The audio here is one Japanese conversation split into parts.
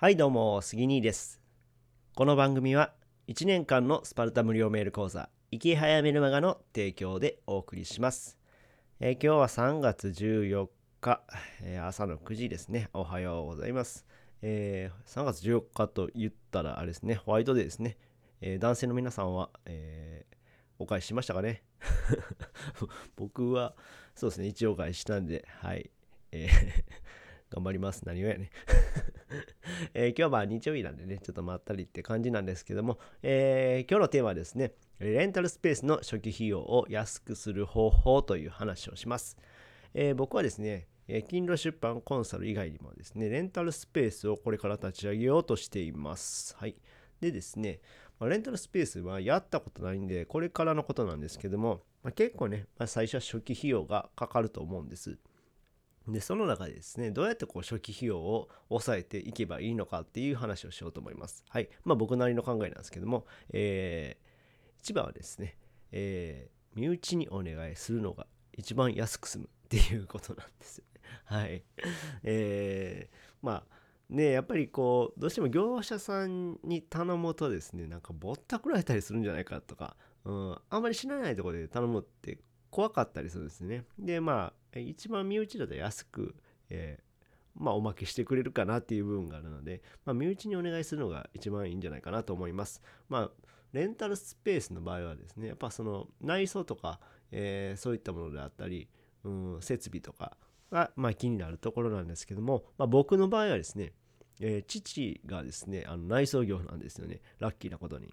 はいどうも杉兄です。この番組は1年間のスパルタ無料メール講座生き早メルマガの提供でお送りします、えー今日は3月14日、えー朝の9時ですね。おはようございます、えー3月14日と言ったらあれですね。ホワイトデーですね、え男性の皆さんは、えお返ししましたかね？僕はそうですね。一応お返ししたんではい、え頑張ります。何をやねえー今日は日曜日なんでね、ちょっとまったりって感じなんですけども、えー今日のテーマはですね、レンタルスペースの初期費用を安くする方法という話をします。えー僕はですね、え勤労出版コンサル以外にもですね、レンタルスペースをこれから立ち上げようとしています。はい。でですね、レンタルスペースはやったことないんで、これからのことなんですけども、ま結構ね、ま最初は初期費用がかかると思うんです。でその中でですねどうやってこう初期費用を抑えていけばいいのかっていう話をしようと思います。はい。まあ僕なりの考えなんですけども、えー一番はですね、えー身内にお願いするのが一番安く済むっていうことなんですよね。はい。えーまあねやっぱりこうどうしても業者さんに頼むとですねなんかぼったくられたりするんじゃないかとか、うん、あんまり知らないところで頼むって怖かったりするんですね。でまあ一番身内だと安く、えーまあおまけしてくれるかなっていう部分があるので、まあ、身内にお願いするのが一番いいんじゃないかなと思います。まあレンタルスペースの場合はですねやっぱその内装とか、えーそういったものであったり、うん、設備とかが、まあ、気になるところなんですけども、まあ、僕の場合はですねえー父がですねあの内装業なんですよね。ラッキーなことに。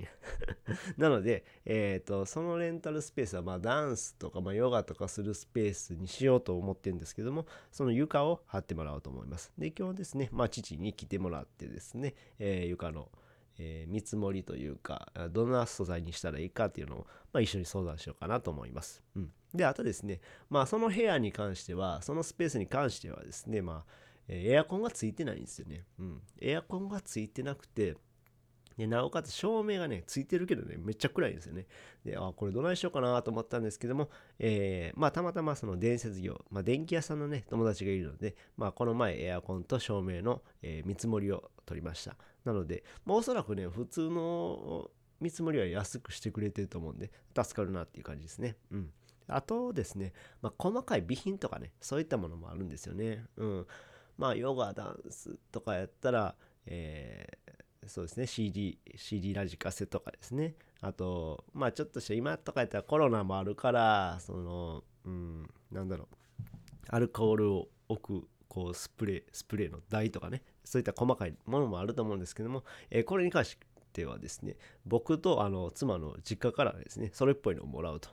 なので、えー、とそのレンタルスペースはまあダンスとか、まあ、ヨガとかするスペースにしようと思ってるんですけどもその床を張ってもらおうと思います。で今日ですね、まあ、父に来てもらってですね、えー床の、えー見積もりというかどんな素材にしたらいいかっていうのを、まあ、一緒に相談しようかなと思います、うん、であとですねまあその部屋に関してはそのスペースに関してはですねまあエアコンがついてないんですよね。うん。エアコンがついてなくて、でなおかつ照明がね、ついてるけどね、めっちゃ暗いんですよね。で、あ、これどないしようかなと思ったんですけども、えーまあたまたまその伝説業、まあ電気屋さんのね、友達がいるので、まあこの前エアコンと照明の、えー見積もりを取りました。なので、まあおそらくね、普通の見積もりは安くしてくれてると思うんで、助かるなっていう感じですね。うん。あとですね、まあ、細かい備品とかね、そういったものもあるんですよね。うん。まあ、ヨガ、ダンスとかやったら、えーそうですね、CD、CD ラジカセとかですね。あと、まあ、ちょっとした今とかやったらコロナもあるから、その、うん、なんだろう、アルコールを置く、こう、スプレー、スプレーの台とかね、そういった細かいものもあると思うんですけども、えーこれに関してはですね、僕とあの妻の実家からですね、それっぽいのをもらうと。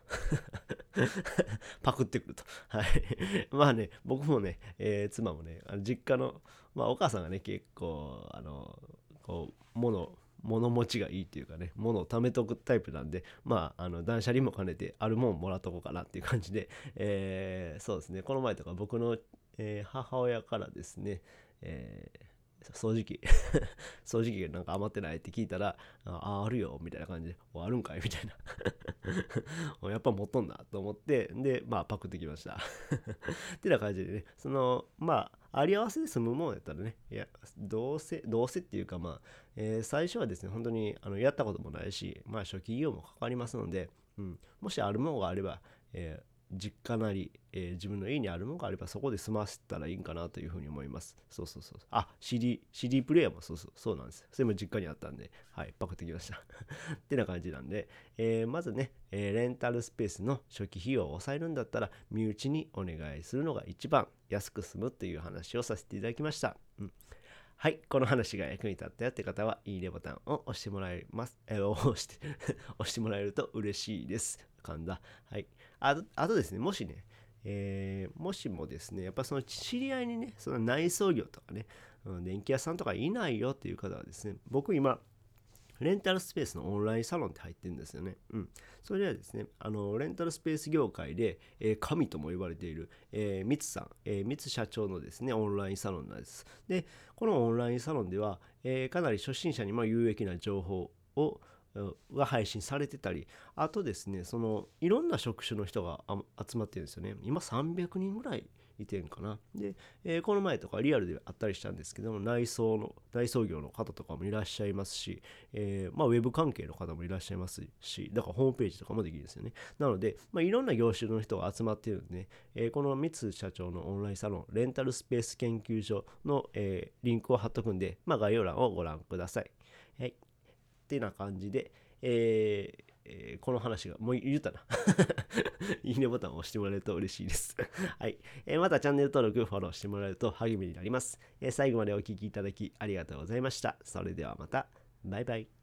パクってくると。はい。まあね、僕もね、えー妻もね、あの実家の、まあお母さんがね、結構、あの、こう、物、物持ちがいいっていうかね、物を貯めとくタイプなんで、まあ、あの断捨離も兼ねて、あるもんもらっとこうかなっていう感じで、えーそうですね、この前とか僕の、えー母親からですね、えー掃除機。掃除機がなんか余ってないって聞いたらあああるよみたいな感じでおあるんかいみたいな。やっぱ持っとんなと思ってでまあパクってきました。ってな感じでね。そのまああり合わせで済むもんやったらねいやどうせどうせっていうかまあ、えー最初はですね本当にあのやったこともないしまあ初期費用もかかりますので、うん、もしあるものがあれば、えー実家なり、えー自分の家にあるものがあればそこで済ませたらいいんかなというふうに思います。そうそうそう。あ、CD、CD プレイヤーもそうそう、そうなんです。それも実家にあったんで、はい、パクってきました。ってな感じなんで、えーまずね、えーレンタルスペースの初期費用を抑えるんだったら、身内にお願いするのが一番安く済むっていう話をさせていただきました。うんはい。この話が役に立ったよって方は、いいねボタンを押してもらえます。えー押して、押してもらえると嬉しいです。噛んだ。はい。あと、あとですね、もしね、えーもしもですね、やっぱその知り合いにね、その内装業とかね、うん電気屋さんとかいないよっていう方はですね、僕今、レンタルスペースのオンラインサロンって入ってるんですよね。うん。それではですね、あの、レンタルスペース業界で、えー神とも言われている、えー、ミツさん、えー、ミツ社長のですね、オンラインサロンなんです。で、このオンラインサロンでは、えーかなり初心者にも有益な情報を、が配信されてたり、あとですね、その、いろんな職種の人が集まってるんですよね。今300人ぐらい移転かな。で、えーこの前とかリアルであったりしたんですけども、内装の、内装業の方とかもいらっしゃいますし、えーまあ、ウェブ関係の方もいらっしゃいますし、だからホームページとかもできるんですよね。なので、まあ、いろんな業種の人が集まってるんでね、えーこの三津社長のオンラインサロン、レンタルスペース研究所の、えリンクを貼っとくんで、まあ、概要欄をご覧ください。はい。てな感じで、えーえーこの話が、もう言ったな。いいねボタンを押してもらえると嬉しいです。はい、えーまたチャンネル登録、フォローしてもらえると励みになります。えー最後までお聴きいただきありがとうございました。それではまた。バイバイ。